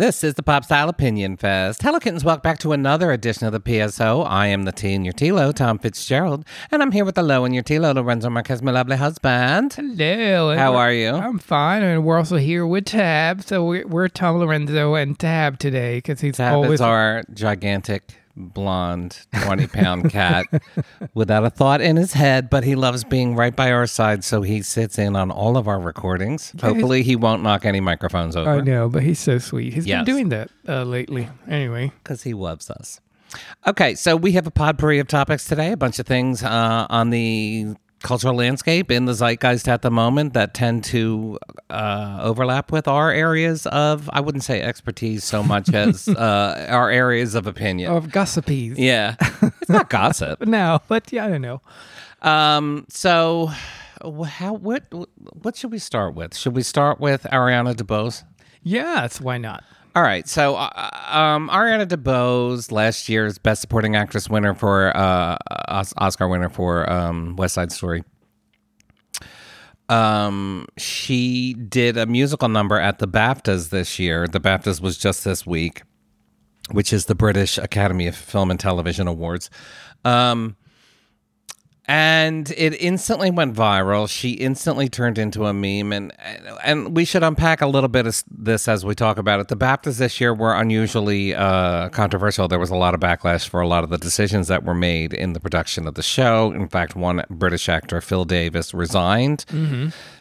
Tom Lorenzo. And this is the Pop Style Opinion Fest. Hello, kittens. Welcome back to another edition of the PSO. I am the T in your T-Lo, Tom Fitzgerald. And I'm here with the Low in your T-Lo, Lorenzo Marquez, my lovely husband. Hello. How are you? I'm fine. And we're also here with Tab. So we're, we're Tom Lorenzo and Tab today because he's Tab always. is our gigantic blonde 20 pound cat without a thought in his head but he loves being right by our side so he sits in on all of our recordings hopefully he won't knock any microphones over I know, but he's so sweet. He's Yes. been doing that uh, lately. Anyway. because he loves us okay so we have a potpourri of topics today a bunch of things uh, on the cultural landscape in the zeitgeist at the moment that tend to uh, overlap with our areas of i wouldn't say expertise so much as uh, our areas of opinion Of gossipies. yeah it's not gossip No, but yeah, I don't know. Um. So, how what what should we start with? Should we start with Ariana DeBose? Yes, why not? All right. So, uh, um, Ariana DeBose, last year's Best Supporting Actress winner for uh, Oscar winner for um, West Side Story. Um, she did a musical number at the BAFTAs this year. The BAFTAs was just this week, which is the British Academy of Film and Television Awards. Um, and it instantly went viral. She instantly turned into a meme, and and we should unpack a little bit of this as we talk about it. The BAFTAs this year were unusually uh, controversial. There was a lot of backlash for a lot of the decisions that were made in the production of the show. In fact, one British actor, Phil Davis, resigned.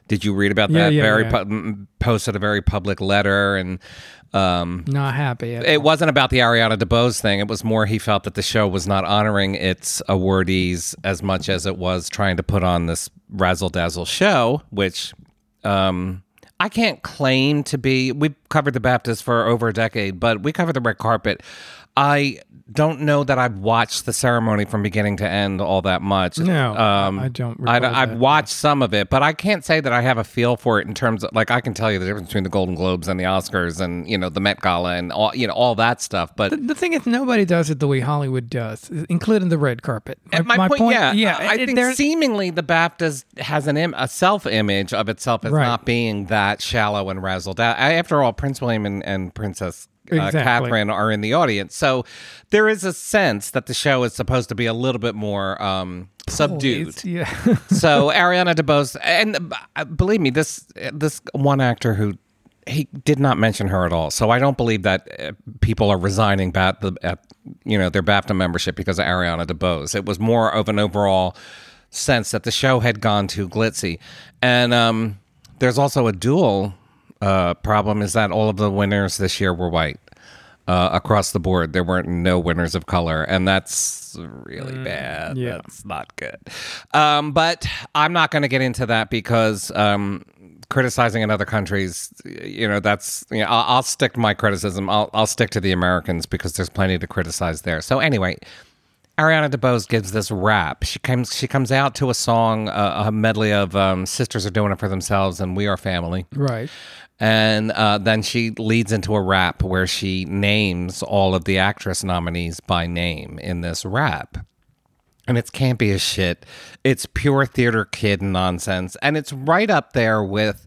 Did you read about Yeah, that? yeah, very yeah. pu- posted a very public letter and. Um, Not happy. It wasn't about the Ariana DeBose thing. It was more he felt that the show was not honoring its awardees as much as it was trying to put on this razzle dazzle show, which um, I can't claim to be. We've covered the BAFTAs for over a decade, but we covered the red carpet. I don't know that I've watched the ceremony from beginning to end all that much. No, um, I don't I, I've that. watched some of it, but I can't say that I have a feel for it in terms of like I can tell you the difference between the Golden Globes and the Oscars and you know the Met Gala and all you know all that stuff. But The thing is, nobody does it the way Hollywood does, including the red carpet. At my, point, yeah, yeah. I it- think seemingly the BAFTAs has an Im- a self image of itself as Right. not being that shallow and razzled out. After all, Prince William and, and Princess uh, Catherine are in the audience, so there is a sense that the show is supposed to be a little bit more um, subdued. Yeah. so Ariana DeBose, and uh, believe me, this this one actor who he did not mention her at all. So I don't believe that uh, people are resigning bat the at, you know their BAFTA membership because of Ariana DeBose. It was more of an overall sense that the show had gone too glitzy, and um, there's also a dual uh, problem is that all of the winners this year were white uh, across the board. There weren't no winners of color, and that's really bad. yeah. That's not good. Um, but I'm not going to get into that because um, criticizing in other countries, you know, that's you know, I'll, I'll stick to my criticism. I'll I'll stick to the Americans because there's plenty to criticize there. So anyway. Ariana DeBose gives this rap. She comes. She comes out to a song, uh, a medley of um, "Sisters Are Doing It for Themselves" and "We Are Family." right. And uh, then she leads into a rap where she names all of the actress nominees by name in this rap. And it's campy as shit. It's pure theater kid nonsense. And it's right up there with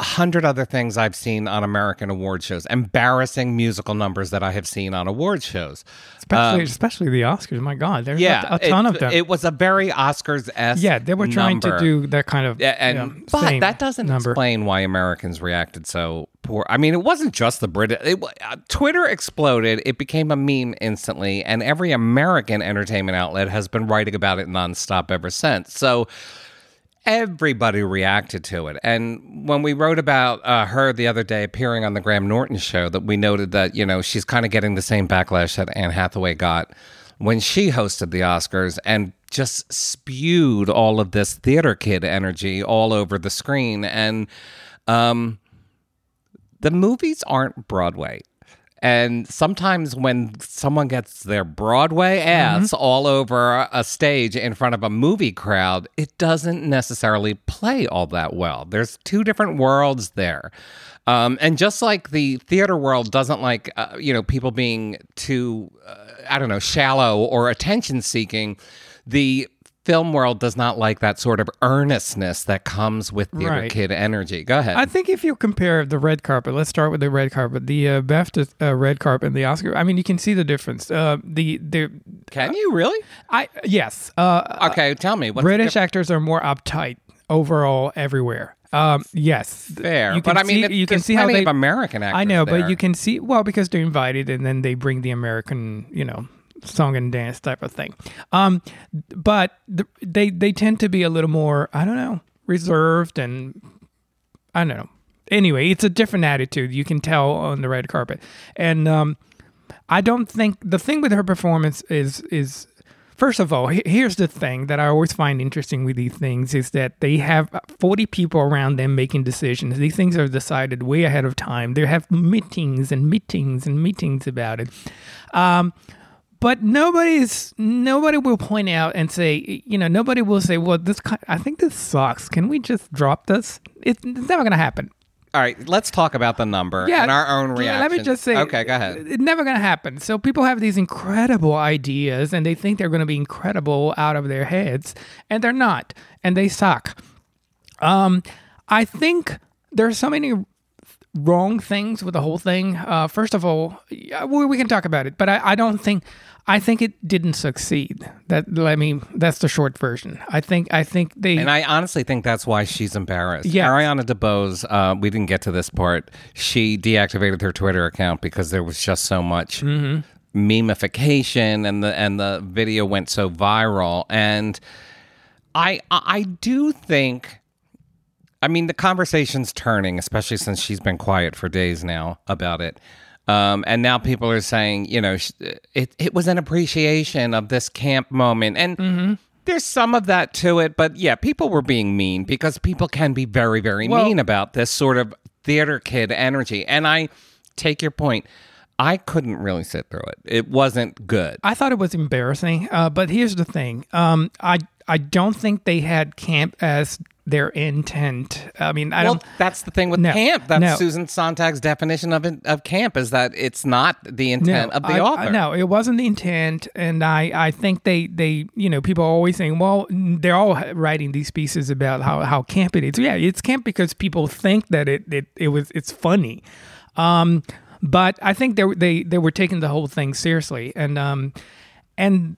a hundred other things I've seen on American award shows, embarrassing musical numbers that I have seen on award shows. Especially, especially the Oscars. My God, there's Um, Yeah, a, ton it, of them. It was a very Oscars esque. yeah, they were trying to do that kind of. Yeah, and yeah, but same that doesn't number. explain why Americans reacted so poor. I mean, it wasn't just the Brit. It, uh, Twitter exploded. It became a meme instantly, and every American entertainment outlet has been writing about it nonstop ever since. So everybody reacted to it. And when we wrote about uh, her the other day appearing on the Graham Norton show, that we noted that you know she's kind of getting the same backlash that Anne Hathaway got when she hosted the Oscars and just spewed all of this theater kid energy all over the screen. And um, the movies aren't Broadway. And sometimes when someone gets their Broadway ass all over a stage in front of a movie crowd, it doesn't necessarily play all that well. There's two different worlds there. Um, and just like the theater world doesn't like, uh, you know, people being too, uh, I don't know, shallow or attention seeking, the film world does not like that sort of earnestness that comes with theater Right. kid energy. Go ahead. I think if you compare the red carpet, let's start with the red carpet, the uh, BAFTA uh, red carpet and the Oscar. I mean, you can see the difference. Uh, the the Can you really? I yes, uh, Okay, tell me. British actors are more uptight overall everywhere. Um, yes, Fair, You can but I mean, see, you can see how they. American actors. I know, there. but you can see well because they're invited and then they bring the American, you know, song and dance type of thing. Um, but the, they they tend to be a little more I don't know reserved and I don't know. Anyway, it's a different attitude. You can tell on the red carpet, and um, I don't think the thing with her performance is is first of all he- here's the thing that I always find interesting with these things is that they have 40 people around them making decisions. These things are decided way ahead of time. They have meetings and meetings and meetings about it. Um, but nobody's nobody will point out and say you know nobody will say well this I think this sucks. Can we just drop this? It's, it's never gonna happen. All right, let's talk about the number Yeah, and our own yeah, reaction. Let me just say, Okay, go ahead. It's never gonna happen. So people have these incredible ideas, and they think they're gonna be incredible out of their heads, and they're not, and they suck. Um, I think there's so many wrong things with the whole thing. Uh, first of all, yeah, we, we can talk about it, but I, I don't think. I think it didn't succeed. That I mean, that's the short version. I think I think they And I honestly think that's why she's embarrassed. Yes. Ariana DeBose, uh, we didn't get to this part. She deactivated her Twitter account because there was just so much Mm-hmm. memification, and the and the video went so viral. And I I do think. I mean, the conversation's turning, especially since she's been quiet for days now about it. Um, and now people are saying, you know, it, it was an appreciation of this camp moment. And Mm-hmm. there's some of that to it. But yeah, people were being mean because people can be very, very Well- mean about this sort of theater kid energy. And I take your point. I couldn't really sit through it. It wasn't good. I thought it was embarrassing. Uh, but here's the thing. Um, I I don't think they had camp as their intent. I mean, I Well, don't. that's the thing with No, camp. That's no. Susan Sontag's definition of it, of camp is that it's not the No, intent of the I- I- author. no, it wasn't the intent, and I, I think they, they, you know, people are always saying, well, they're all writing these pieces about how, how camp it is. Yeah, it's camp because people think that it, it, it was, it's funny. Um, but I think they, they, they were taking the whole thing seriously, and, um, and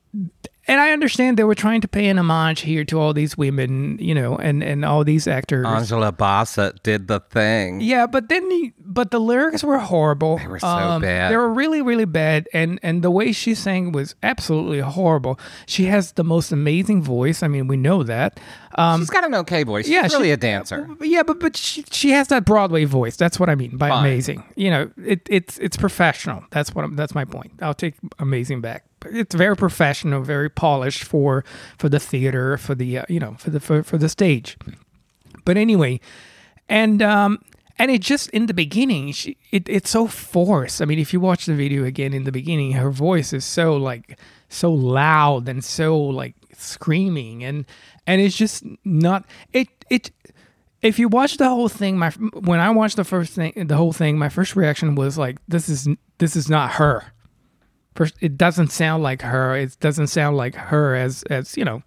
and I understand they were trying to pay an homage here to all these women, you know, and and all these actors. Angela Bassett did the thing. Yeah, but then the, but the lyrics were horrible. They were so um, bad. They were really really bad, and and the way she sang was absolutely horrible. She has the most amazing voice. I mean, we know that. Um, She's got an okay voice. She's yeah, really she- a dancer. yeah, but but she, she has that Broadway voice. That's what I mean by Fine. amazing. You know, it, it's it's professional. That's what I'm, that's my point. I'll take amazing back. It's very professional, very polished for for the theater, for the uh, you know for the for, for the stage. But anyway, and um and it just in the beginning, she, it it's so forced. I mean, if you watch the video again in the beginning, her voice is so like so loud and so like screaming and and it's just not it it if you watch the whole thing my when i watched the first thing the whole thing my first reaction was like this is this is not her. First it doesn't sound like her. It doesn't sound like her as as you know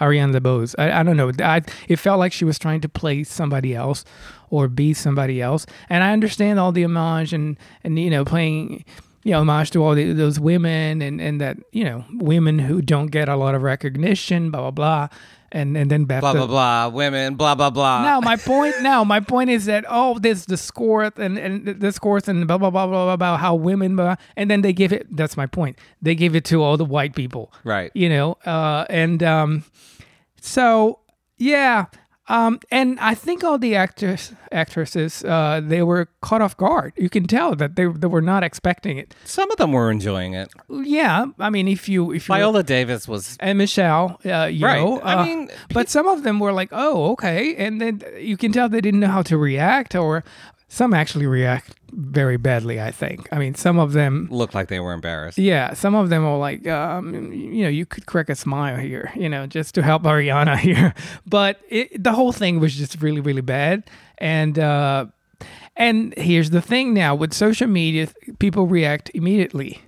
ariana DeBose. I, I don't know. I, it felt like she was trying to play somebody else or be somebody else. And i understand all the homage and and you know playing you know homage to all the, those women and and that you know women who don't get a lot of recognition blah blah blah and and then Blah blah blah. Women. Blah blah blah. Now my point. now my point is that oh, there's the score and and scores and blah blah blah blah blah about how women, blah, and then they give it. That's my point. They give it to all the white people, Right. You know, uh, and um, so yeah, um, and I think all the actors actresses uh, they were caught off guard. You can tell that they they were not expecting it. Some of them were enjoying it. Yeah, I mean, if you if you Viola Davis was. and Michelle, uh, you Right. know, I uh, mean, but some of them were like, "Oh, okay," and then you can tell they didn't know how to react, or some actually react very badly. I think. I mean, some of them, Looked like they were embarrassed. yeah, some of them are like, um, you know, you could crack a smile here, you know, just to help Ariana here. But it, the whole thing was just really, really bad, and. uh and here's the thing now with social media, people react immediately.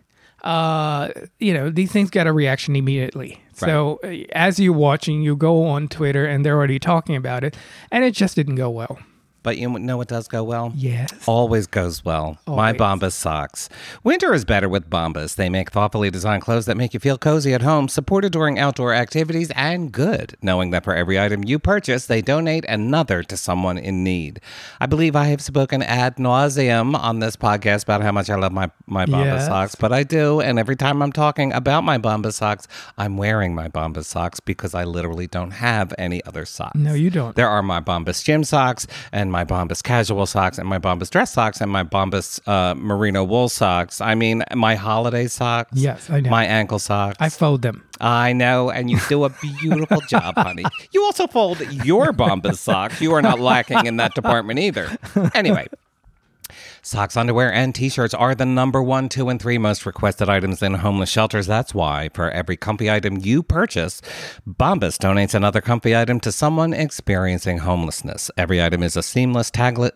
uh, you know, these things get a reaction immediately. So uh, as you're watching, you go on Twitter and they're already talking about it, and it just didn't go well. But you know what does go well? Yes. Always goes well. My Always. Bombas socks. Winter is better with Bombas. They make thoughtfully designed clothes that make you feel cozy at home, supported during outdoor activities, and good, knowing that for every item you purchase, they donate another to someone in need. I believe I have spoken ad nauseum on this podcast about how much I love my, my Bombas Yes. socks, but I do. And every time I'm talking about my Bombas socks, I'm wearing my Bombas socks because I literally don't have any other socks. No, you don't. There are my Bombas gym socks and my Bombas casual socks and my Bombas dress socks and my Bombas uh, merino wool socks. I mean, my holiday socks. Yes, I know. My ankle socks. I fold them. I know, and you do a beautiful job, honey. You also fold your Bombas socks. You are not lacking in that department either. Anyway. Socks, underwear, and t shirts are the number one, two, and three most requested items in homeless shelters. That's why, for every comfy item you purchase, Bombas donates another comfy item to someone experiencing homelessness. Every item is a seamless taglet.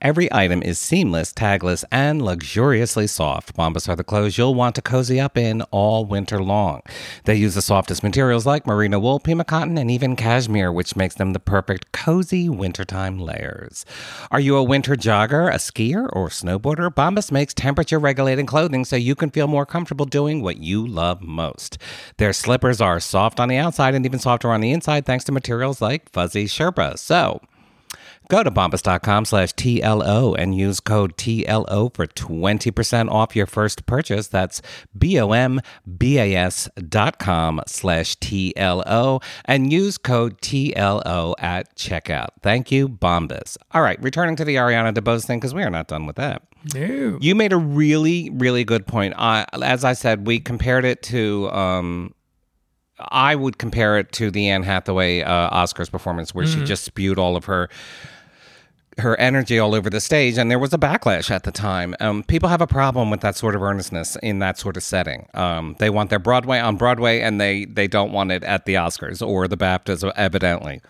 Every item is seamless, tagless, and luxuriously soft. Bombas are the clothes you'll want to cozy up in all winter long. They use the softest materials like merino wool, pima cotton, and even cashmere, which makes them the perfect cozy wintertime layers. Are you a winter jogger, a skier, or snowboarder? Bombas makes temperature regulating clothing so you can feel more comfortable doing what you love most. Their slippers are soft on the outside and even softer on the inside thanks to materials like fuzzy Sherpa. So, Go to bombas.com slash TLO and use code TLO for 20% off your first purchase. That's B-O-M-B-A-S dot com slash TLO and use code TLO at checkout. Thank you, Bombas. All right, returning to the Ariana DeBose thing because we are not done with that. No. You made a really, really good point. I, as I said, we compared it to. Um, I would compare it to the Anne Hathaway uh, Oscars performance, where she just spewed all of her her energy all over the stage, and there was a backlash at the time. Um, people have a problem with that sort of earnestness in that sort of setting. Um, they want their Broadway on Broadway, and they they don't want it at the Oscars or the BAFTAs, evidently.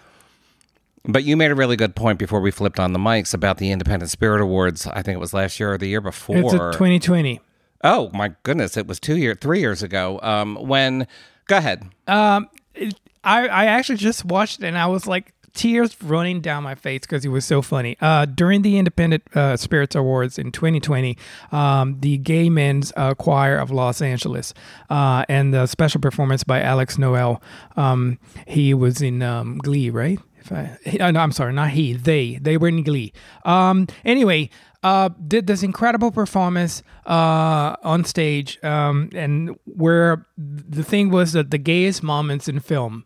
But you made a really good point before we flipped on the mics about the Independent Spirit Awards. I think it was last year or the year before. It's a 2020. Oh my goodness! It was two year, three years ago. Um, when go ahead. Um, it, I I actually just watched it and I was like tears running down my face because he was so funny. Uh, during the Independent uh, Spirits Awards in 2020, um, the Gay Men's uh, Choir of Los Angeles uh, and the special performance by Alex Newell. Um, he was in um, Glee, right? If I, he- uh, no, I'm sorry, not he. They they were in Glee. Um, anyway, uh, did this incredible performance uh, on stage, um, and where the thing was that the gayest moments in film.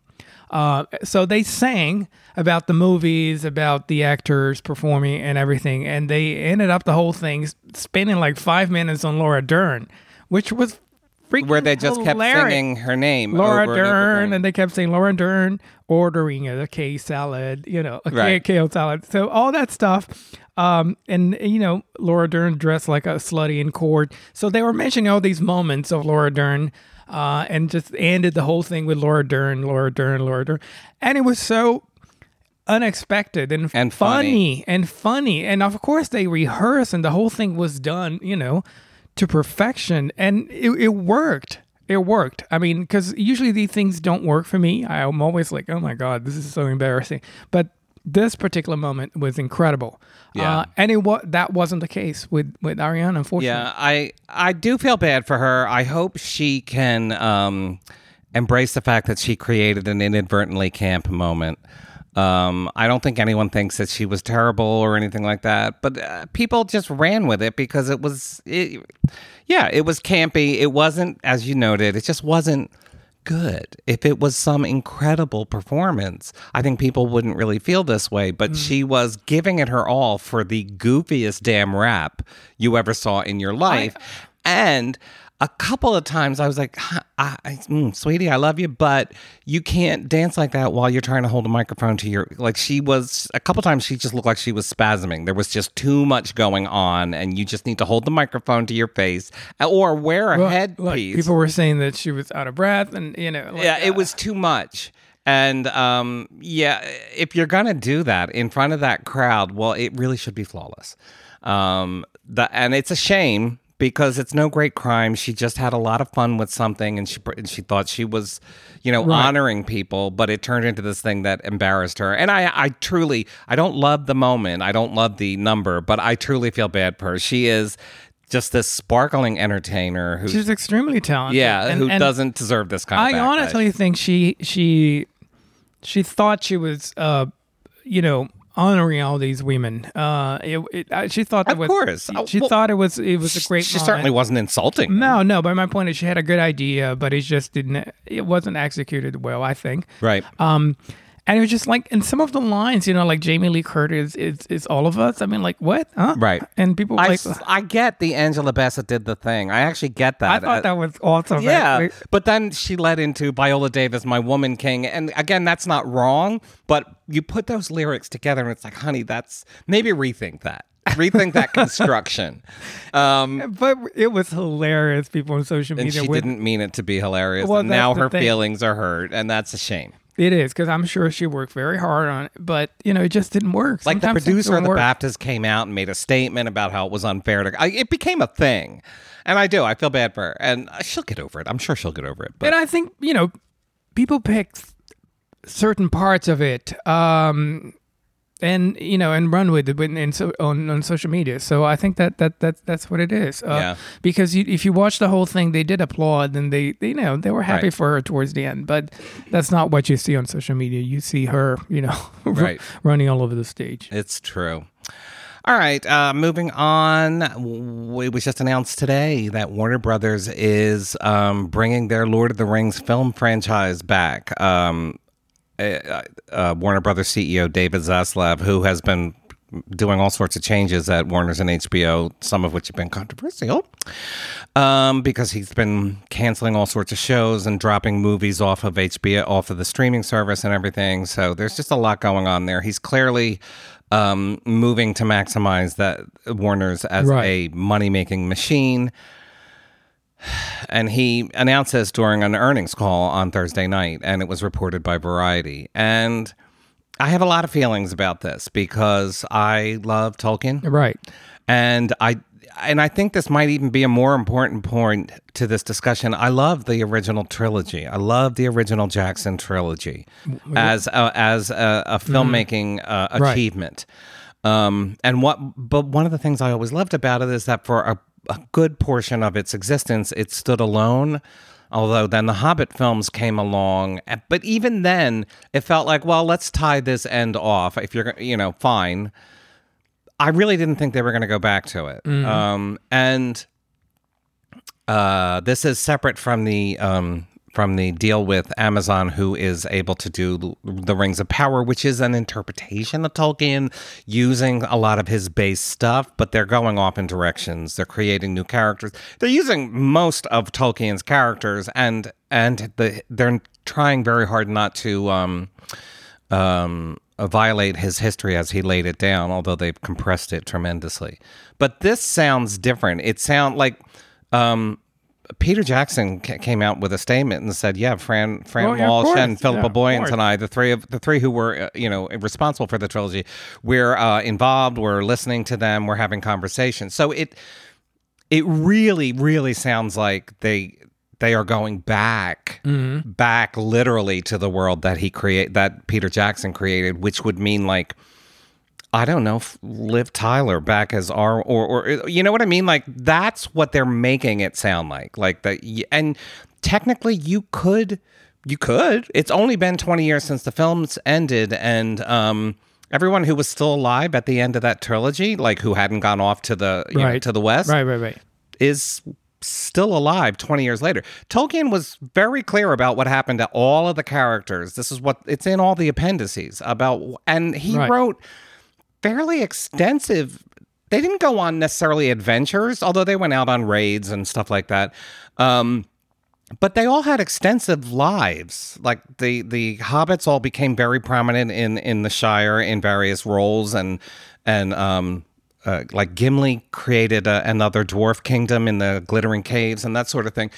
Uh, so they sang about the movies, about the actors performing and everything, and they ended up the whole thing spending like five minutes on Laura Dern, which was freaking Where they just kept singing her name. Laura over and Dern, and they kept saying Laura Dern ordering a K salad, you know, a Right. kale salad. So all that stuff. Um, and you know, Laura Dern dressed like a slutty in court. So they were mentioning all these moments of Laura Dern, uh, and just ended the whole thing with Laura Dern, Laura Dern, Laura Dern, and it was so unexpected and, And funny and funny. And of course they rehearsed and the whole thing was done, you know, to perfection. And it, it worked. It worked. I mean, because usually these things don't work for me. I'm always like, oh my God, this is so embarrassing. But this particular moment was incredible. Yeah. Uh, and it wa- that wasn't the case with, with Ariana, unfortunately. Yeah, I I do feel bad for her. I hope she can um, embrace the fact that she created an inadvertently camp moment. Um, I don't think anyone thinks that she was terrible or anything like that, but uh, people just ran with it because it was, it, yeah, it was campy. It wasn't, as you noted, it just wasn't good. If it was some incredible performance, I think people wouldn't really feel this way. But mm. she was giving it her all for the goofiest damn rap you ever saw in your life. and a couple of times I was like, I, I, mm, sweetie, I love you, but you can't dance like that while you're trying to hold a microphone to your. Like she was, a couple times she just looked like she was spasming. There was just too much going on, and you just need to hold the microphone to your face or wear a Well, headpiece. like, people were saying that she was out of breath and, you know. like, yeah, it uh, was too much. And um, yeah, if you're gonna do that in front of that crowd, well, it really should be flawless. Um, the, and it's a shame because it's no great crime. She just had a lot of fun with something, and she and she thought she was, you know, honoring people, but it turned into this thing that embarrassed her. And I, I truly, I don't love the moment. I don't love the number, but I truly feel bad for her. She is just this sparkling entertainer who, She's extremely talented. yeah, And- who and doesn't deserve this kind of. I honestly think she she she thought she was uh you know honoring all these women. Uh, it, it, uh, she thought that Of was course. She well, thought it was it was a great. She moment. certainly wasn't insulting. No, no, but my point is she had a good idea, but it just didn't. It wasn't executed well. I think. Right. Um, and it was just like, and some of the lines, you know, like Jamie Lee Curtis is is all of us. I mean, like what? Huh? Right. And people I, like, s- I get the Angela Bassett did the thing. I actually get that. I thought Uh, that was awesome. Yeah, actually. but then she led into Viola Davis, my woman king, and again, that's not wrong. But you put those lyrics together, and it's like, honey, that's maybe rethink that, rethink that construction. Um, But it was hilarious. People on social media. and she with- didn't mean it to be hilarious, Well, and now her thing. feelings are hurt, and that's a shame. It is because I'm sure she worked very hard on it, but you know, it just didn't work. Like the Sometimes things producer of the work. BAFTAs came out and made a statement about how it was unfair to. I, it became a thing, and I do. I feel bad for her, and she'll get over it. I'm sure she'll get over it. But And I think you know, people pick certain parts of it, um, and you know, and run with it in, in so, on on social media. So I think that that that that's what it is. Uh, Yeah. Because you, if you watch the whole thing, they did applaud and they, they you know they were happy Right. for her towards the end. But that's not what you see on social media. You see her, you know, Right. running all over the stage. It's true. All right, uh, moving on. It was just announced today that Warner Brothers is um, bringing their Lord of the Rings film franchise back. Um, uh, uh, Warner Brothers CEO David Zaslav, who has been doing all sorts of changes at Warner's and HBO, some of which have been controversial, um, because he's been canceling all sorts of shows and dropping movies off of HBO, off of the streaming service and everything. So there's just a lot going on there. He's clearly um, moving to maximize that Warner's as Right. a money making machine. And he announced this during an earnings call on Thursday night, and it was reported by Variety. And I have a lot of feelings about this because I love Tolkien Right. and I and I think this might even be a more important point to this discussion. I love the original trilogy. I love the original Jackson trilogy as a, as a, a filmmaking uh, Right. achievement. Um, and what, but one of the things I always loved about it is that for a, a good portion of its existence, it stood alone. Although then the Hobbit films came along, but even then, it felt like, well, let's tie this end off. If you're, you know, fine. I really didn't think they were going to go back to it. Um, and uh, this is separate from the um, from the deal with Amazon, who is able to do the Rings of Power, which is an interpretation of Tolkien using a lot of his base stuff, but they're going off in directions. They're creating new characters. They're using most of Tolkien's characters, and and the, they're trying very hard not to. Um, um, violate his history as he laid it down, although they've compressed it tremendously. But this sounds different. It sounds like um, Peter Jackson ca- came out with a statement and said, "Yeah, Fran, Fran Oh, yeah, Walsh and Philippa Yeah, Boyens and I, the three of the three who were uh, you know responsible for the trilogy, we're uh, involved. We're listening to them. We're having conversations. So it it really, really sounds like they." They are going back, Mm-hmm. back literally to the world that he create that Peter Jackson created, which would mean like I don't know, Liv Tyler back as our or or you know what I mean? Like that's what they're making it sound like. Like that, and technically you could, you could. It's only been twenty years since the films ended, and um, everyone who was still alive at the end of that trilogy, like who hadn't gone off to the you know, Right. to the west, Right. Right. Right. is still alive 20 years later. Tolkien was very clear about what happened to all of the characters. This is what it's in all the appendices about and he Right. wrote fairly extensive they didn't go on necessarily adventures, although they went out on raids and stuff like that. Um but they all had extensive lives. Like the the hobbits all became very prominent in in the Shire in various roles, and and um, uh, like Gimli created a, another dwarf kingdom in the Glittering Caves and that sort of thing.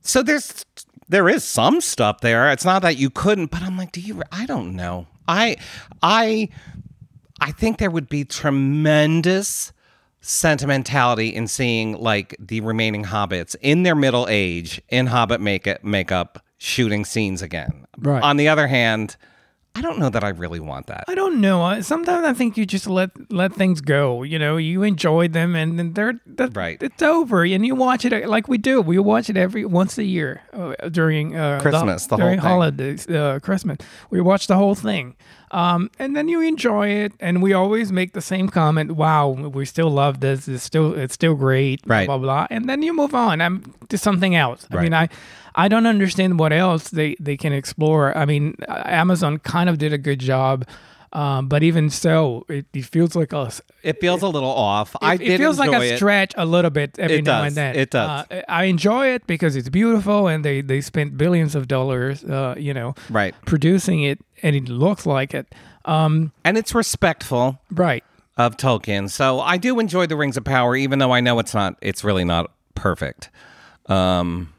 So there's there is some stuff there. It's not that you couldn't, but I'm like, do you? I don't know. I I I think there would be tremendous sentimentality in seeing like the remaining hobbits in their middle age in hobbit make- makeup shooting scenes again. Right. On the other hand, I don't know that I really want that. I don't know. Sometimes I think you just let let things go. You know, you enjoyed them, and then they're that, Right. It's over, and you watch it like we do. We watch it every once a year uh, during uh, Christmas, the whole during thing. holidays, uh, Christmas. We watch the whole thing, um, and then you enjoy it. And we always make the same comment: "Wow, we still love this. It's still it's still great." Blah Right. blah blah. And then you move on. I'm to something else. I mean, I. I don't understand what else they, they can explore. I mean, Amazon kind of did a good job, um, but even so, it, it feels like a It feels a little off. I it, did it feels like a it. stretch a little bit every It now does. and then. It does. Uh, I enjoy it because it's beautiful and they they spent billions of dollars, uh, you know, Right. producing it, and it looks like it. Um, And it's respectful right. of Tolkien. So I do enjoy the Rings of Power, even though I know it's not. It's really not perfect. Um,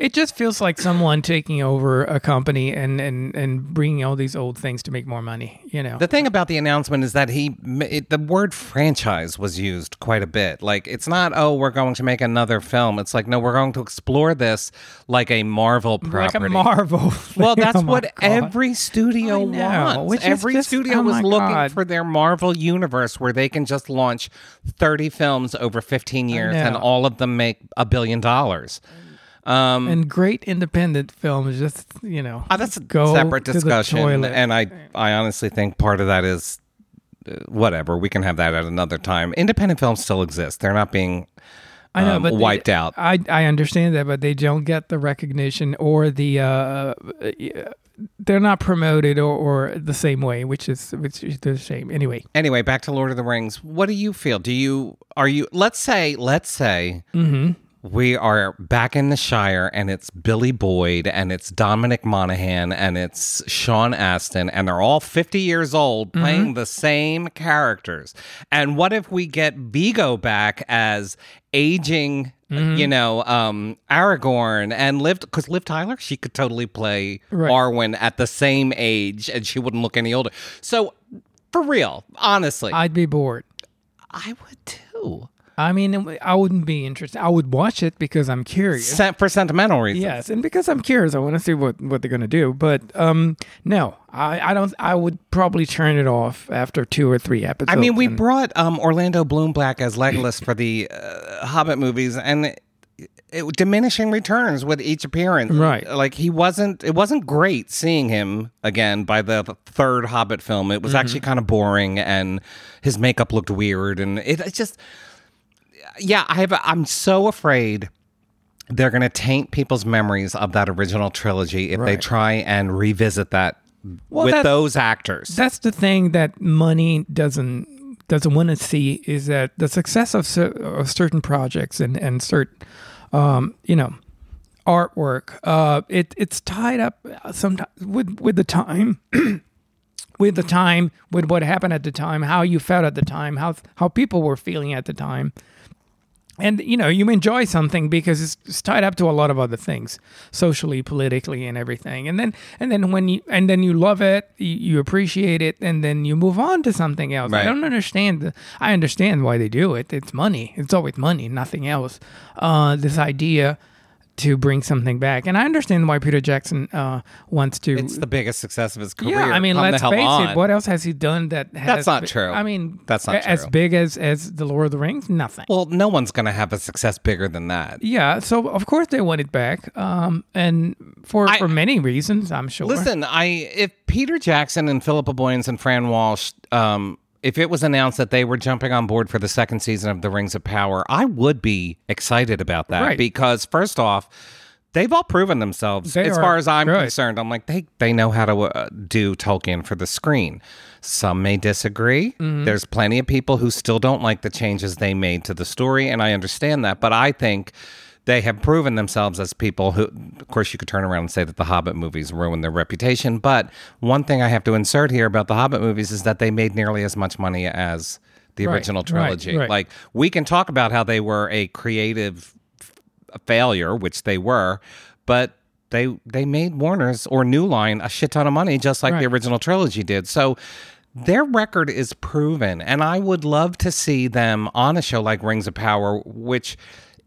It just feels like someone taking over a company and, and, and bringing all these old things to make more money. You know, the thing about the announcement is that he, it, the word franchise was used quite a bit. Like it's not, oh, we're going to make another film. It's like, no, we're going to explore this like a Marvel property. like a Marvel. Well, that's Oh what God. every studio know, wants. which Every just- studio oh was looking God. for their Marvel universe where they can just launch 30 films over 15 years and all of them make a billion dollars. Um, and great independent films. Just you know, uh, that's a go separate discussion. And I, I honestly think part of that is uh, whatever. We can have that at another time. Independent films still exist. They're not being I know, um, but they- wiped out. I I understand that, but they don't get the recognition or the uh, uh, they're not promoted or, or the same way, which is which is the shame. Anyway, Anyway, back to Lord of the Rings. What do you feel? Do you are you? Let's say, let's say Mm-hmm. We are back in the Shire, and it's Billy Boyd, and it's Dominic Monaghan, and it's Sean Astin, and they're all fifty years old Mm-hmm. playing the same characters. And what if we get Viggo back as aging? Mm-hmm. You know, um, Aragorn and Liv, because Liv Tyler, she could totally play Right. Arwen at the same age, and she wouldn't look any older. So, for real, honestly, I'd be bored. I would too. I mean, I wouldn't be interested. I would watch it because I'm curious. Sen- for sentimental reasons. Yes, and because I'm curious, I want to see what, what they're going to do. But um, no, I, I don't. I would probably turn it off after two or three episodes. I mean, we and- brought um, Orlando Bloom back as Legolas for the uh, Hobbit movies, and it, it diminishing returns with each appearance. Right. like he wasn't. It wasn't great seeing him again by the third Hobbit film. It was Mm-hmm. actually kind of boring, and his makeup looked weird, and it, it just. Yeah, I have. I'm so afraid they're going to taint people's memories of that original trilogy if they try and revisit that Well, with those actors. that's the thing that money doesn't doesn't want to see is that the success of, of certain projects and and certain um, you know artwork uh, it it's tied up sometimes with with the time with the time with what happened at the time how you felt at the time how how people were feeling at the time and you know you enjoy something because it's, it's tied up to a lot of other things socially politically and everything. And then and then when you and then you love it you, you appreciate it and then you move on to something else. I don't understand the, i understand why they do it. It's money. It's always money nothing else. Uh, this idea to bring something back and i understand why peter jackson uh, wants to It's the biggest success of his career. yeah, I mean, Come let's face on. it. What else has he done that? Has not be- true. I mean, That's not as true. big as as the Lord of the Rings. Nothing. Well, no one's going to have a success bigger than that. Yeah, so of course they want it back, um, and for I- for many reasons, I'm sure. Listen, I if Peter Jackson and Philippa Boyens and Fran Walsh, um, if it was announced that they were jumping on board for the second season of The Rings of Power, I would be excited about that Right. because first off. They've all proven themselves They as far as I'm good. concerned. I'm like they they know how to uh, do Tolkien for the screen. Some may disagree. Mm-hmm. There's plenty of people who still don't like the changes they made to the story, and I understand that. But I think they have proven themselves as people who, of course, you could turn around and say that the Hobbit movies ruined their reputation. But one thing I have to insert here about the Hobbit movies is that they made nearly as much money as the Right, original right, trilogy. right. Like we can talk about how they were a creative f- failure, which they were, but they they made Warner's or New Line a shit ton of money, just like the original trilogy did. So their record is proven. And I would love to see them on a show like Rings of Power, which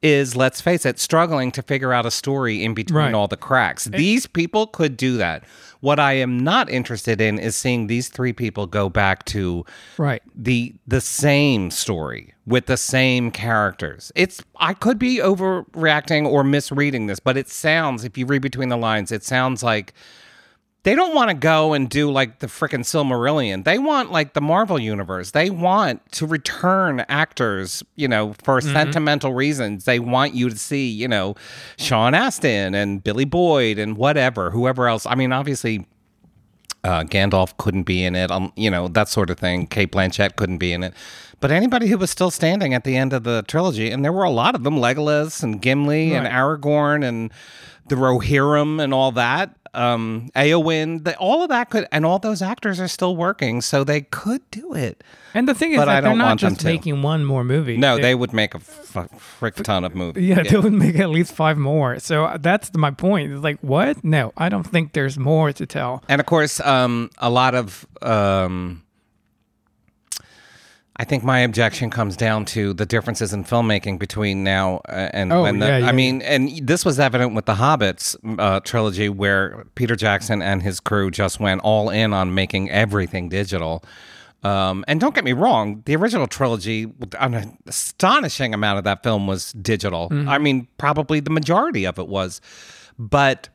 is, let's face it, struggling to figure out a story in between Right. all the cracks. Eh. These people could do that. What I am not interested in is seeing these three people go back to Right. the the same story with the same characters. It's I could be overreacting or misreading this, but it sounds if you read between the lines, it sounds like they don't want to go and do like the frickin' Silmarillion. They want like the Marvel universe. They want to return actors, you know, for sentimental reasons. They want you to see, you know, Sean Astin and Billy Boyd and whatever, whoever else. I mean, obviously uh, Gandalf couldn't be in it, um, you know, that sort of thing. Cate Blanchett couldn't be in it. But anybody who was still standing at the end of the trilogy, and there were a lot of them Legolas and Gimli and Aragorn and the Rohirrim and all that, um, Eowyn, the, all of that could, and all those actors are still working, so they could do it. And the thing is But I that they're don't not want them just to. making one more movie. No, they would make a f- frick ton of movies. Yeah, they would make at least five more. So uh, that's my point. It's like, what? No, I don't think there's more to tell. And of course, um, a lot of um, I think my objection comes down to the differences in filmmaking between now uh, and Oh, when the, yeah, yeah, I mean, and this was evident with the Hobbits uh, trilogy, where Peter Jackson and his crew just went all in on making everything digital. Um, and don't get me wrong, the original trilogy, an astonishing amount of that film was digital. I mean, probably the majority of it was, but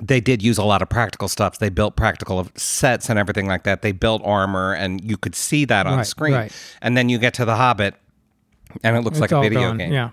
they did use a lot of practical stuff. They built practical sets and everything like that. They built armor, and you could see that on Right, screen. right. And then you get to the Hobbit, and it looks like a video gone. game. Yeah.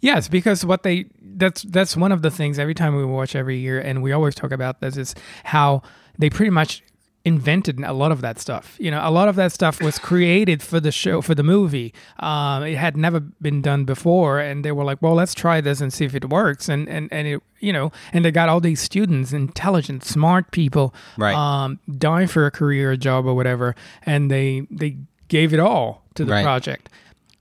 Yes, because what they that's that's one of the things every time we watch every year, and we always talk about this is how they pretty much invented a lot of that stuff. You know, a lot of that stuff was created for the show for the movie. Um, it had never been done before, and they were like, "Well, let's try this and see if it works." And and and it you know, and they got all these students, intelligent, smart people, Right. um, dying for a career, a job, or whatever, and they they gave it all to the Right. project.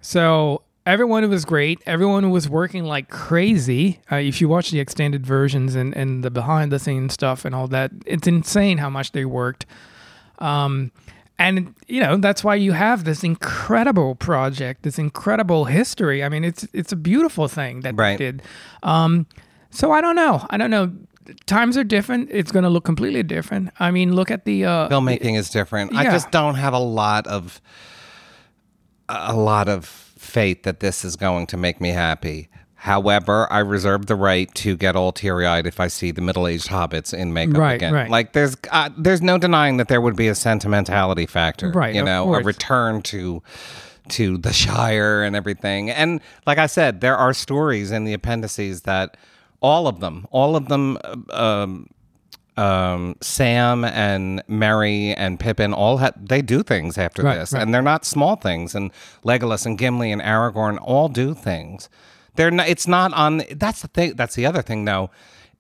So everyone was great. Everyone was working like crazy. Uh, if you watch the extended versions and, and the behind the scenes stuff and all that, it's insane how much they worked. Um, and you know that's why you have this incredible project, this incredible history. I mean, it's it's a beautiful thing that Right. they did. Um, so I don't know. I don't know. Times are different. It's going to look completely different. I mean, look at the uh, Filmmaking is different. I just don't have a lot of a lot of faith that this is going to make me happy. However, I reserve the right to get all teary eyed if I see the middle aged hobbits in makeup Right, again. right. Like there's uh, there's no denying that there would be a sentimentality factor. Right, You know, a return to to the Shire and everything. And like I said, there are stories in the appendices that all of them, all of them uh, um um, Sam and Merry and Pippin all ha- they do things after Right, this, right. and they're not small things. And Legolas and Gimli and Aragorn all do things. They're not. It's not on. That's the thing. That's the other thing, though.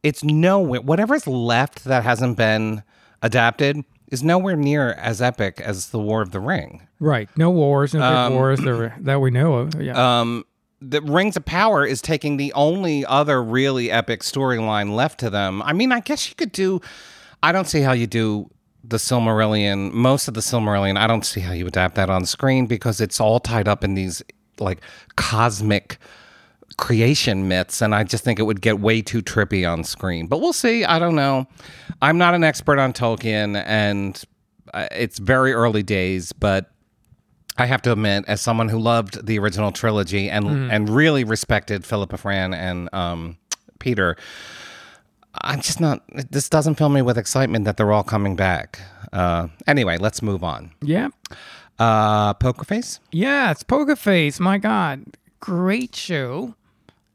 It's nowhere. Whatever's left that hasn't been adapted is nowhere near as epic as the War of the Ring. right. No wars, no Um, wars that, that we know of. Yeah. um, the Rings of Power is taking the only other really epic storyline left to them. I mean, I guess you could do. I don't see how you do the Silmarillion. Most of the Silmarillion, I don't see how you adapt that on screen because it's all tied up in these like cosmic creation myths and I just think it would get way too trippy on screen. But we'll see. I don't know. I'm not an expert on Tolkien and uh, it's very early days, but I have to admit, as someone who loved the original trilogy and Mm-hmm. and really respected Philippa Fran and um, Peter, I'm just not. This doesn't fill me with excitement that they're all coming back. Uh, anyway, let's move on. yeah. Uh, Poker Face. Yeah, it's Poker Face. My God, great show.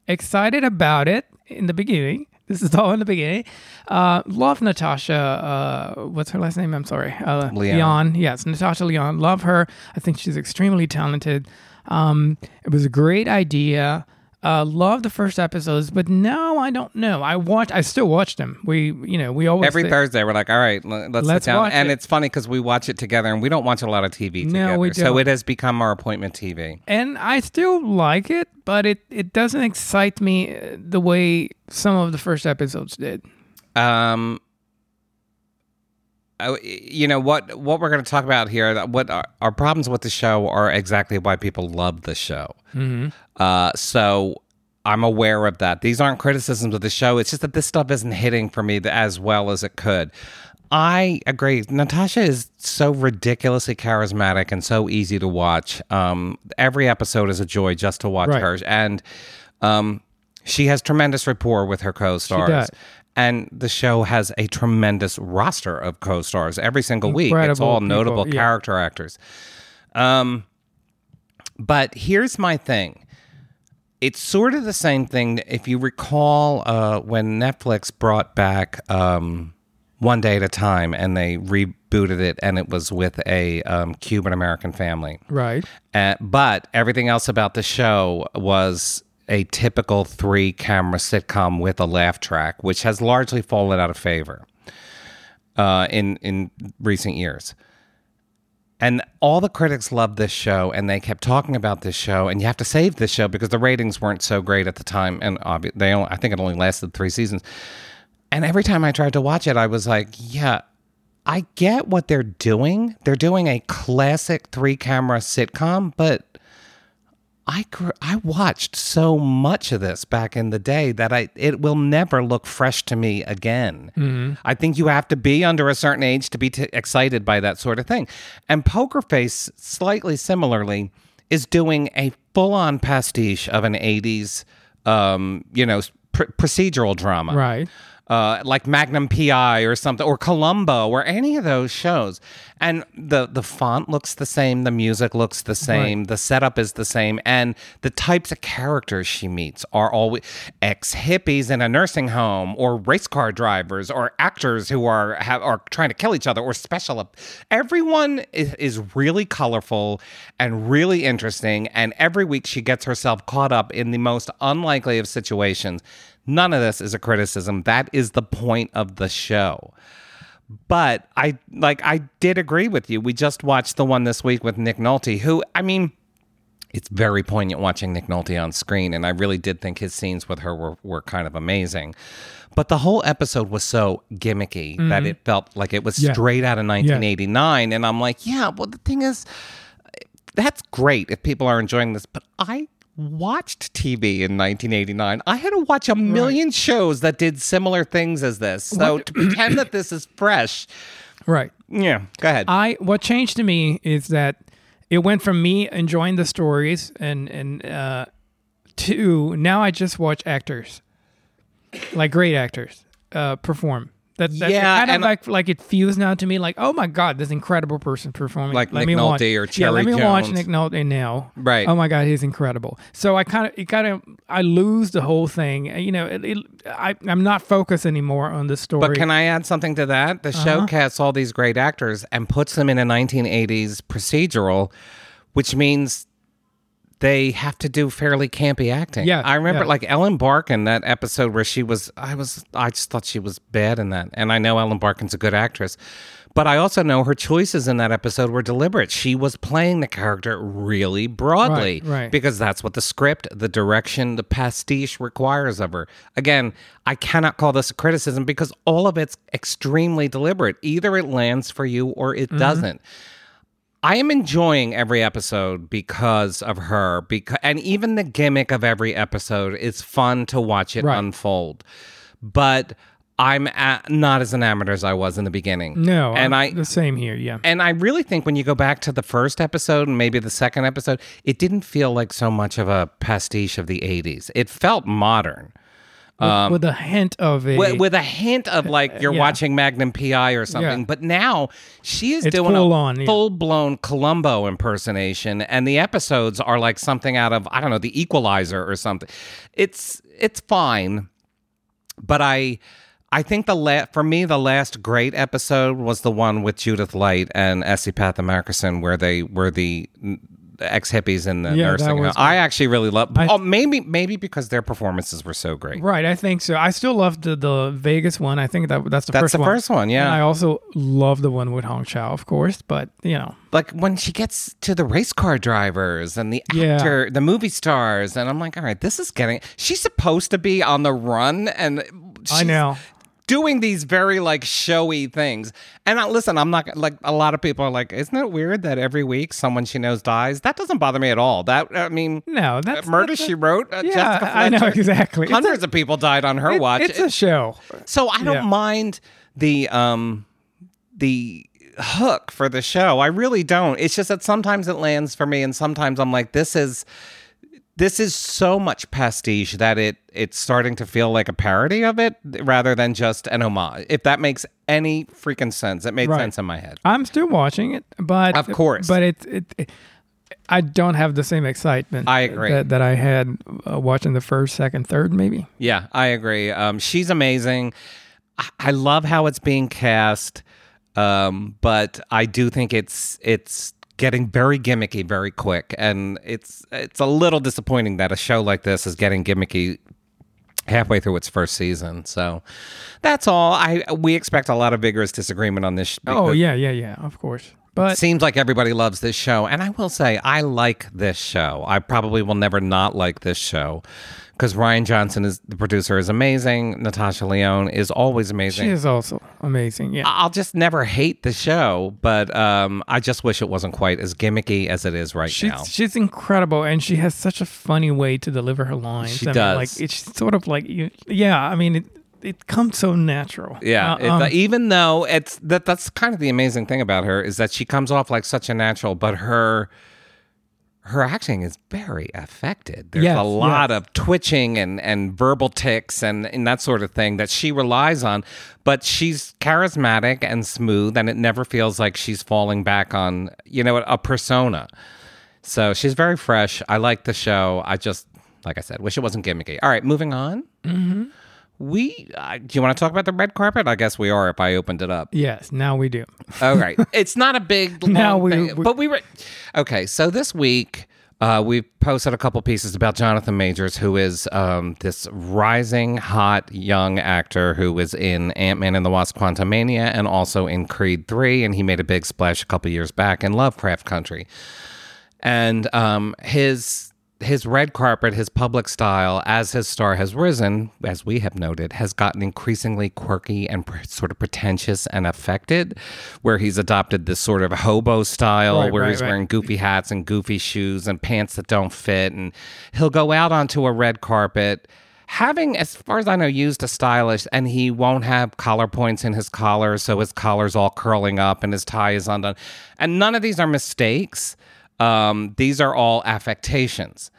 Excited about it in the beginning. This is all in the beginning. Uh, love Natasha. Uh, what's her last name? I'm sorry. Uh, Lyonne. Lyonne. Yes, Natasha Lyonne. Love her. I think she's extremely talented. Um, it was a great idea. Uh, love the first episodes, but now I don't know. I watch. I still watch them. We, you know, we always Every Thursday, we're like, all right, let's, Let's sit down. watch and it. it's funny because we watch it together and we don't watch a lot of TV No, together. we So don't. So it has become our appointment TV. and I still like it, but it it doesn't excite me uh, the way some of the first episodes did. Um, uh, you know what what we're going to talk about here. What our, our problems with the show are exactly why people love the show. Mm-hmm. Uh, so I'm aware of that. These aren't criticisms of the show. It's just that this stuff isn't hitting for me as well as it could. I agree. Natasha is so ridiculously charismatic and so easy to watch. Um, every episode is a joy just to watch Right. her, and um, she has tremendous rapport with her co-stars. And the show has a tremendous roster of co-stars every single week. It's all people, notable yeah. character actors. Um, but here's my thing it's sort of the same thing. If you recall uh, when netflix brought back um, one day at a time and they rebooted it and it was with a um, cuban american family. Right. uh, but everything else about the show was a typical three camera sitcom with a laugh track which has largely fallen out of favor uh, in in recent years and all the critics loved this show and they kept talking about this show and you have to save this show because the ratings weren't so great at the time and obvi- they only, i think it only lasted three seasons. And every time i tried to watch it i was like yeah i get what they're doing. They're doing a classic three camera sitcom but I gr- I watched so much of this back in the day that I it will never look fresh to me again. I think you have to be under a certain age to be t- excited by that sort of thing. And Poker Face, slightly similarly, is doing a full on pastiche of an '80s, um, you know, pr- procedural drama Right. Uh, like Magnum PI or something, or Columbo, or any of those shows. And the the font looks the same, the music looks the same, the setup is the same, and the types of characters she meets are always ex hippies in a nursing home, or race car drivers, or actors who are have, are trying to kill each other, or special. Everyone is, is really colorful and really interesting, and every week she gets herself caught up in the most unlikely of situations. None of this is a criticism. That is the point of the show. But I like I did agree with you. We just watched the one this week with Nick Nolte, who I mean, it's very poignant watching Nick Nolte on screen, and I really did think his scenes with her were, were kind of amazing. But the whole episode was so gimmicky that mm-hmm. it felt like it was Yeah. straight out of 1989. And I'm like, yeah, well, the thing is, that's great if people are enjoying this, but I watched TV in 1989. I had to watch a million shows that did similar things as this. So to pretend that this is fresh, Right. yeah, go ahead. I what changed to me is that it went from me enjoying the stories and and uh, to now I just watch actors, like great actors, uh, perform. That, that Yeah, kind of like like it feels now to me like oh my god this incredible person performing. Like let Nick me watch Nolte or yeah let Cherry me watch Nick Nolte now. Right. oh my god he's incredible. So I kind of it kind of I lose the whole thing. You know it, it, I I'm not focused anymore on the story. But can I add something to that? The Uh-huh. show casts all these great actors and puts them in a 1980s procedural, which means they have to do fairly campy acting. Yeah, I remember yeah. like Ellen Barkin that episode where she was I was I just thought she was bad in that. And I know Ellen Barkin's a good actress. But I also know her choices in that episode were deliberate. She was playing the character really broadly Right, right. because that's what the script, the direction, the pastiche requires of her. Again, I cannot call this a criticism because all of it's extremely deliberate. Either it lands for you or it mm-hmm. doesn't. I am enjoying every episode because of her because and even the gimmick of every episode is fun to watch it Right. unfold. But I'm a not as enamored as I was in the beginning. no and I'm I the same here yeah and I really think when you go back to the first episode and maybe the second episode, it didn't feel like so much of a pastiche of the 80s. It felt modern. With, um, with a hint of a With, with a hint of like uh, you're Yeah. watching Magnum PI or something. Yeah. But now she is It's doing full a on, yeah. full blown Columbo impersonation, and the episodes are like something out of I don't know the Equalizer or something. It's it's fine, but I. I think the la- for me the last great episode was the one with Judith Light and S. Epatha Merkerson where they were the ex hippies in the Yeah, nursing home. I actually really love. Oh, maybe maybe because their performances were so great. Right, I think so. I still love the, the Vegas one. I think that that's the That's first the one. first one, yeah. And I also love the one with Hong Chau, of course. But you know, like when she gets to the race car drivers and the Yeah. actor, the movie stars, and I'm like, all right, this is getting. She's supposed to be on the run, and I know. Doing these very like showy things. And I, listen, I'm not like a lot of people are like, isn't it weird that every week someone she knows dies? That doesn't bother me at all. That I mean, No, that's Murder that's She Wrote. Uh, Yeah, I know exactly. It's a- Hundreds of people died on her It- watch. It's a show. So I don't Yeah. mind the um the hook for the show. I really don't. It's just that sometimes it lands for me and sometimes I'm like this is this is so much pastiche that it it's starting to feel like a parody of it rather than just an homage. If that makes any freaking sense. It made Right. sense in my head. I'm still watching it, but Of course. but it it. it I don't have the same excitement. I agree. that, that I had uh, watching the first, second, third, maybe. Yeah, I agree. Um, she's amazing. I, I love how it's being cast, um, but I do think it's it's getting very gimmicky very quick, and it's it's a little disappointing that a show like this is getting gimmicky halfway through its first season. So that's all. I we expect a lot of vigorous disagreement on this. sh- Oh yeah, yeah, yeah. Of course, but it seems like everybody loves this show, and I will say I like this show. I probably will never not like this show because Rian Johnson is the producer is amazing. Natasha Lyonne is always amazing. she is also amazing. Yeah. I'll just never hate the show, but um, I just wish it wasn't quite as gimmicky as it is right She's now. she's incredible, and she has such a funny way to deliver her lines. She I does. Mean, like it's sort of like you. Yeah, I mean it. It comes so natural. Yeah, Uh, it- um, even though it's that that's kind of the amazing thing about her is that she comes off like such a natural, but her her acting is very affected. There's Yes, a lot yes. of twitching and and verbal tics and and that sort of thing that she relies on, but she's charismatic and smooth and it never feels like she's falling back on, you know, a persona. So she's very fresh. I like the show. I just like I said, wish it wasn't gimmicky. All right, moving on. Mm-hmm. We uh, do you want to talk about the red carpet? I guess we are. If I opened it up, yes, now we do. all right. It's not a big long Now we- thing, we- but we were okay. So this week. Uh, we posted a couple pieces about Jonathan Majors, who is um, this rising hot young actor who was in Ant Man and the Wasp: Quantumania and also in Creed Three, and he made a big splash a couple years back in Lovecraft Country and um, his his red carpet, his public style, as his star has risen, as we have noted, has gotten increasingly quirky and pr- sort of pretentious and affected. Where he's adopted this sort of hobo style, Right, where right, he's right. wearing goofy hats and goofy shoes and pants that don't fit, and he'll go out onto a red carpet. Having, as far as I know, used a stylist, and he won't have collar points in his collar, so his collar's all curling up and his tie is undone. And none of these are mistakes. Um, these are all affectations.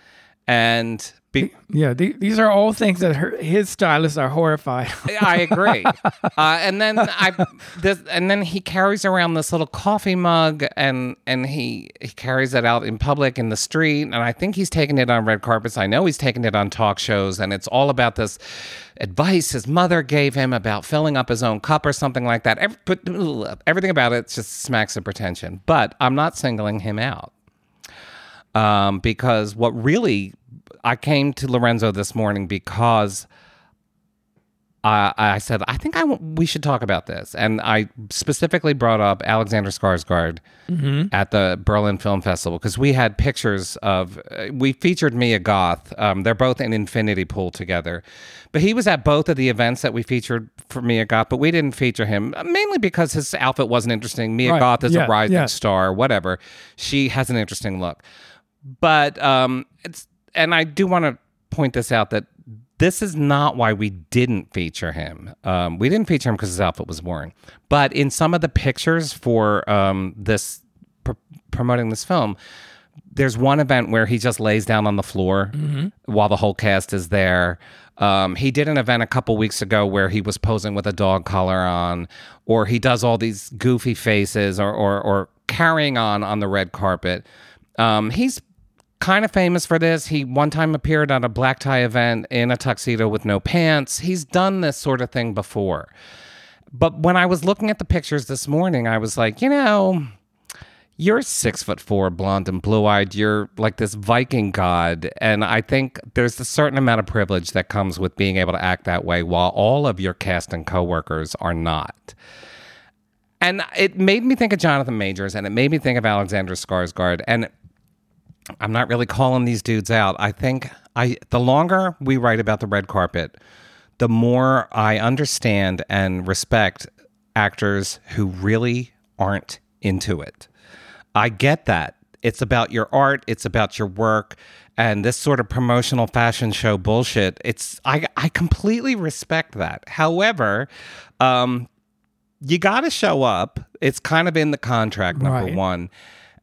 And be- Yeah, the, these are all things that her, his stylists are horrified. I agree. Uh, and then I, this, and then he carries around this little coffee mug, and and he he carries it out in public in the street. And I think he's taking it on red carpets. I know he's taking it on talk shows, and it's all about this advice his mother gave him about filling up his own cup or something like that. Every, but, everything about it just smacks of pretension. But I'm not singling him out um, because what really I came to Lorenzo this morning because I, I said I think I w- we should talk about this, and I specifically brought up Alexander Skarsgård at the Berlin Film Festival because we had pictures of uh, we featured Mia Goth. Um, they're both in Infinity Pool together, but he was at both of the events that we featured for Mia Goth, but we didn't feature him uh, mainly because his outfit wasn't interesting. Mia Right. Goth is Yeah, a rising yeah. star, whatever. She has an interesting look but um it's and i do want to point this out that this is not why we didn't feature him um we didn't feature him because his outfit was boring but in some of the pictures for um this pr- promoting this film there's one event where he just lays down on the floor while the whole cast is there. Um, he did an event a couple weeks ago where he was posing with a dog collar on, or he does all these goofy faces or, or, or carrying on on the red carpet. Um, he's kind of famous for this. He one time appeared at a black tie event in a tuxedo with no pants. He's done this sort of thing before. But when I was looking at the pictures this morning, I was like, you know, you're six foot four, blonde and blue eyed. You're like this Viking god. And I think there's a certain amount of privilege that comes with being able to act that way while all of your cast and coworkers are not. And it made me think of Jonathan Majors and it made me think of Alexander Skarsgård. And I'm not really calling these dudes out. I think I the longer we write about the red carpet, the more I understand and respect actors who really aren't into it. I get that. It's about your art, it's about your work, and this sort of promotional fashion show bullshit. It's I I completely respect that. However, um you got to show up. It's kind of in the contract number Right. 1.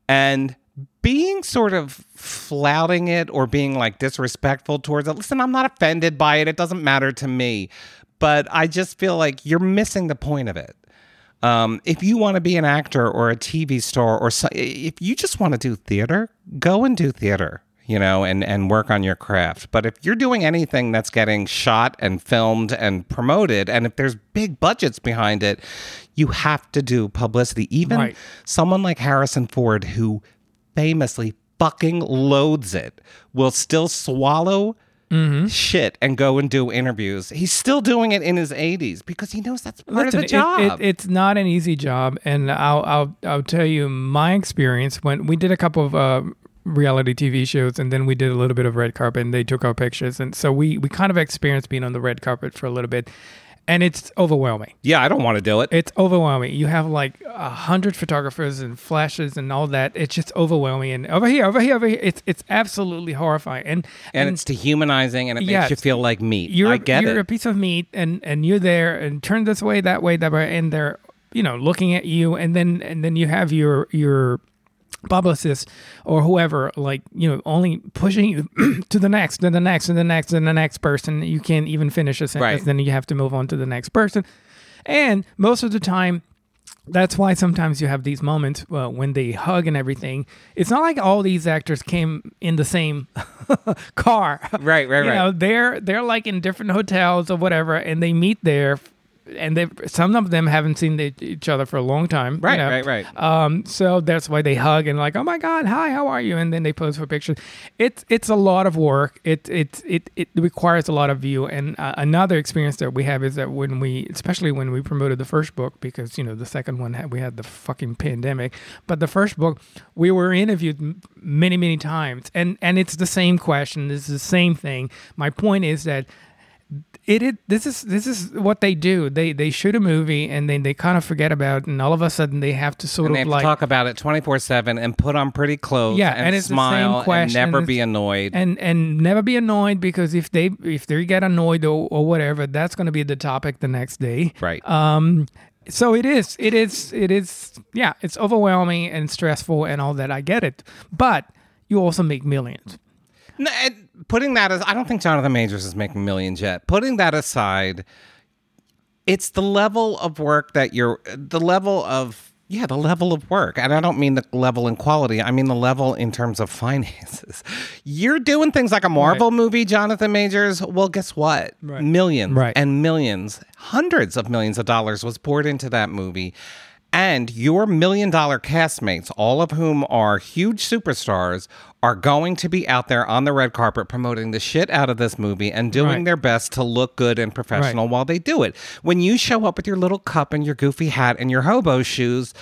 And being sort of flouting it or being like disrespectful towards it. Listen, I'm not offended by it. It doesn't matter to me. But I just feel like you're missing the point of it. Um, if you want to be an actor or a TV star or so, if you just want to do theater, go and do theater, you know, and, and work on your craft. But if you're doing anything that's getting shot and filmed and promoted, and if there's big budgets behind it, you have to do publicity. Even Right. someone like Harrison Ford, who famously fucking loathes it, will still swallow shit and go and do interviews. He's still doing it in his 80s because he knows that's part Listen, of the job. It, it, it's not an easy job, and I'll I'll I'll tell you my experience when we did a couple of uh, reality TV shows, and then we did a little bit of red carpet, and they took our pictures, and so we we kind of experienced being on the red carpet for a little bit, and it's overwhelming. yeah, I don't want to do it. It's overwhelming. You have like a hundred photographers and flashes and all that. It's just overwhelming. And over here, over here, over here, it's it's absolutely horrifying. And and it's dehumanizing and it Yeah, makes you feel like meat. you're I get you're it. a piece of meat and and you're there and turn this way that way that way and they're you know looking at you and then and then you have your your publicist or whoever like you know only pushing you to the next and the next and the next and the next person you can't even finish a sentence Right. then you have to move on to the next person and most of the time that's why sometimes you have these moments uh, when they hug and everything. It's not like all these actors came in the same car. Right, right, right. you right. know, they're they're like in different hotels or whatever, and they meet there. And they, some of them haven't seen the, each other for a long time. you Right, know. right, right. Um, so that's why they hug and like, oh my god, hi, how are you? And then they pose for pictures. It's it's a lot of work. It it it it requires a lot of you. And uh, another experience that we have is that when we, especially when we promoted the first book, because you know the second one had, we had the fucking pandemic, but the first book we were interviewed many many times, and and it's the same question. It's the same thing. My point is that it, it this is this is what they do. They they shoot a movie and then they kind of forget about it, and all of a sudden they have to sort and of have like to talk about it 24-7 and put on pretty clothes Yeah, and, and it's the same smile and question. never be annoyed. and and never be annoyed because if they if they get annoyed or, or whatever, that's going to be the topic the next day. right. Um, so it is, it is, it is. Yeah, it's overwhelming and stressful and all that. I get it, but you also make millions. No, and putting that as I don't think Jonathan Majors is making millions yet. Putting that aside, it's the level of work that you're the level of yeah, the level of work. And I don't mean the level in quality. I mean the level in terms of finances. You're doing things like a Marvel movie, Jonathan Majors. Well, guess what? Right. Millions Right. and millions, hundreds of millions of dollars was poured into that movie. And your million dollar castmates, all of whom are huge superstars, are going to be out there on the red carpet promoting the shit out of this movie and doing Right. their best to look good and professional while they do it. When you show up with your little cup and your goofy hat and your hobo shoes,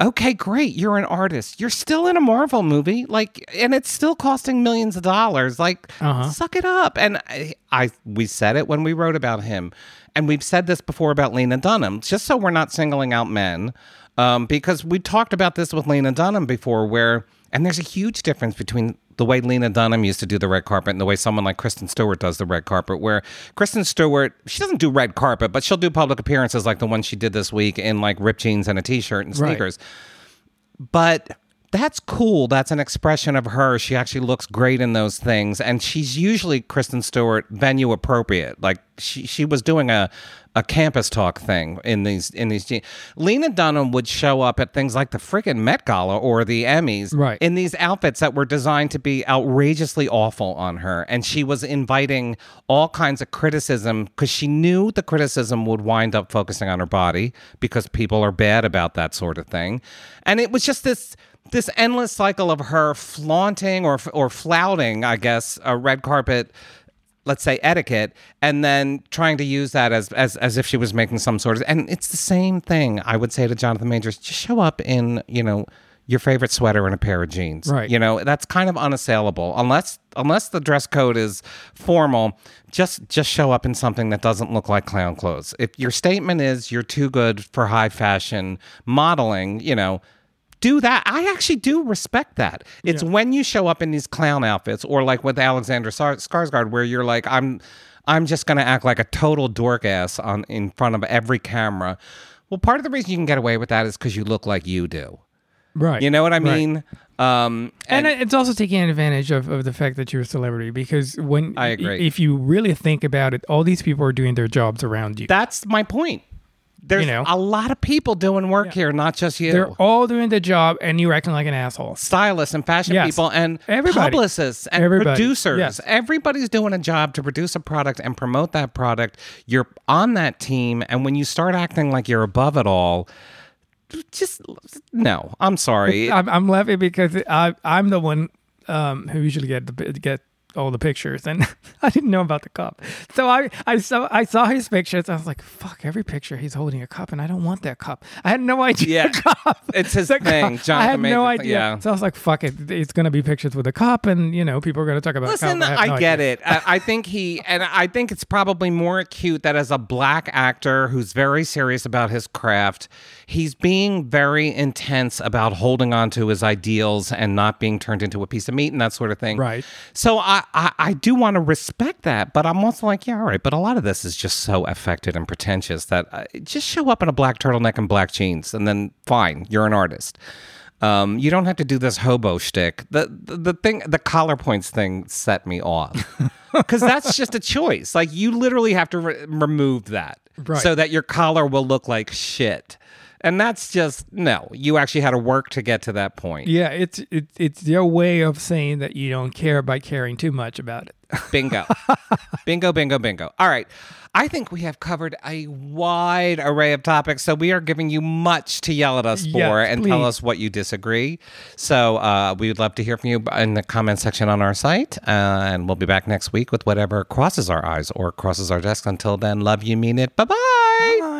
okay, great, you're an artist. You're still in a Marvel movie, like, and it's still costing millions of dollars. Like, Uh-huh. suck it up. And I, I, we said it when we wrote about him, and we've said this before about Lena Dunham. Just so we're not singling out men, um, because we talked about this with Lena Dunham before, where, and there's a huge difference between the way Lena Dunham used to do the red carpet and the way someone like Kristen Stewart does the red carpet, where Kristen Stewart, she doesn't do red carpet, but she'll do public appearances like the one she did this week in like ripped jeans and a t shirt and Right. sneakers. But that's cool. That's an expression of her. She actually looks great in those things. And she's usually Kristen Stewart venue appropriate. Like she, she was doing a, a campus talk thing in these in these jeans. Lena Dunham would show up at things like the freaking Met Gala or the Emmys Right. in these outfits that were designed to be outrageously awful on her. And she was inviting all kinds of criticism because she knew the criticism would wind up focusing on her body because people are bad about that sort of thing. And it was just this this endless cycle of her flaunting or or flouting, I guess, a red carpet let's say etiquette and then trying to use that as as as if she was making some sort of and it's the same thing I would say to Jonathan Majors just show up in you know your favorite sweater and a pair of jeans. Right. You know, that's kind of unassailable unless unless the dress code is formal. Just just show up in something that doesn't look like clown clothes. If your statement is you're too good for high fashion modeling, you know, do that. I actually do respect that. It's when you show up in these clown outfits, or like with Alexander Sar- Skarsgård, where you're like, I'm, I'm just gonna act like a total dork ass on in front of every camera. Well, part of the reason you can get away with that is because you look like you do. Right. You know what I Right. mean? Um, And, it's also taking advantage of, of the fact that you're a celebrity because when I agree. if you really think about it, all these people are doing their jobs around you. that's my point. There's You know? a lot of people doing work here, not just you. They're all doing the job, and you're acting like an asshole. stylists and fashion Yes. people and Everybody. publicists and Everybody. producers. Yes. Everybody's doing a job to produce a product and promote that product. You're on that team, and when you start acting like you're above it all, just no. I'm sorry. I'm, I'm laughing because I, I'm the one um, who usually get the get all the pictures, and I didn't know about the cup. So I, I saw I saw his pictures. I was like, "Fuck!" Every picture he's holding a cup, and I don't want that cup. I had no idea. Yeah. cup. It's his The thing. cup. Jonathan I had no idea. yeah. So I was like, "Fuck it!" It's gonna be pictures with a cup, and you know, people are gonna talk about. Listen. I, have no get idea. it. I, I think he, and I think it's probably more acute that as a black actor who's very serious about his craft, he's being very intense about holding on to his ideals and not being turned into a piece of meat and that sort of thing. Right. So I, I, I do want to respect that, but I'm also like, yeah, all right. But a lot of this is just so affected and pretentious that uh, just show up in a black turtleneck and black jeans, and then fine, you're an artist. Um, you don't have to do this hobo shtick. The, the the thing, the collar points thing, set me off because that's just a choice. Like you literally have to re- remove that Right. so that your collar will look like shit, and that's just no. You actually had to work to get to that point. Yeah, it's it, it's their way of saying that you don't care by caring too much about it. Bingo. bingo, bingo, bingo. All right. I think we have covered a wide array of topics, so we are giving you much to yell at us for Yes, and tell us what you disagree. So uh, we would love to hear from you in the comment section on our site, uh, and we'll be back next week with whatever crosses our eyes or crosses our desk. Until then, love you, mean it. Bye bye.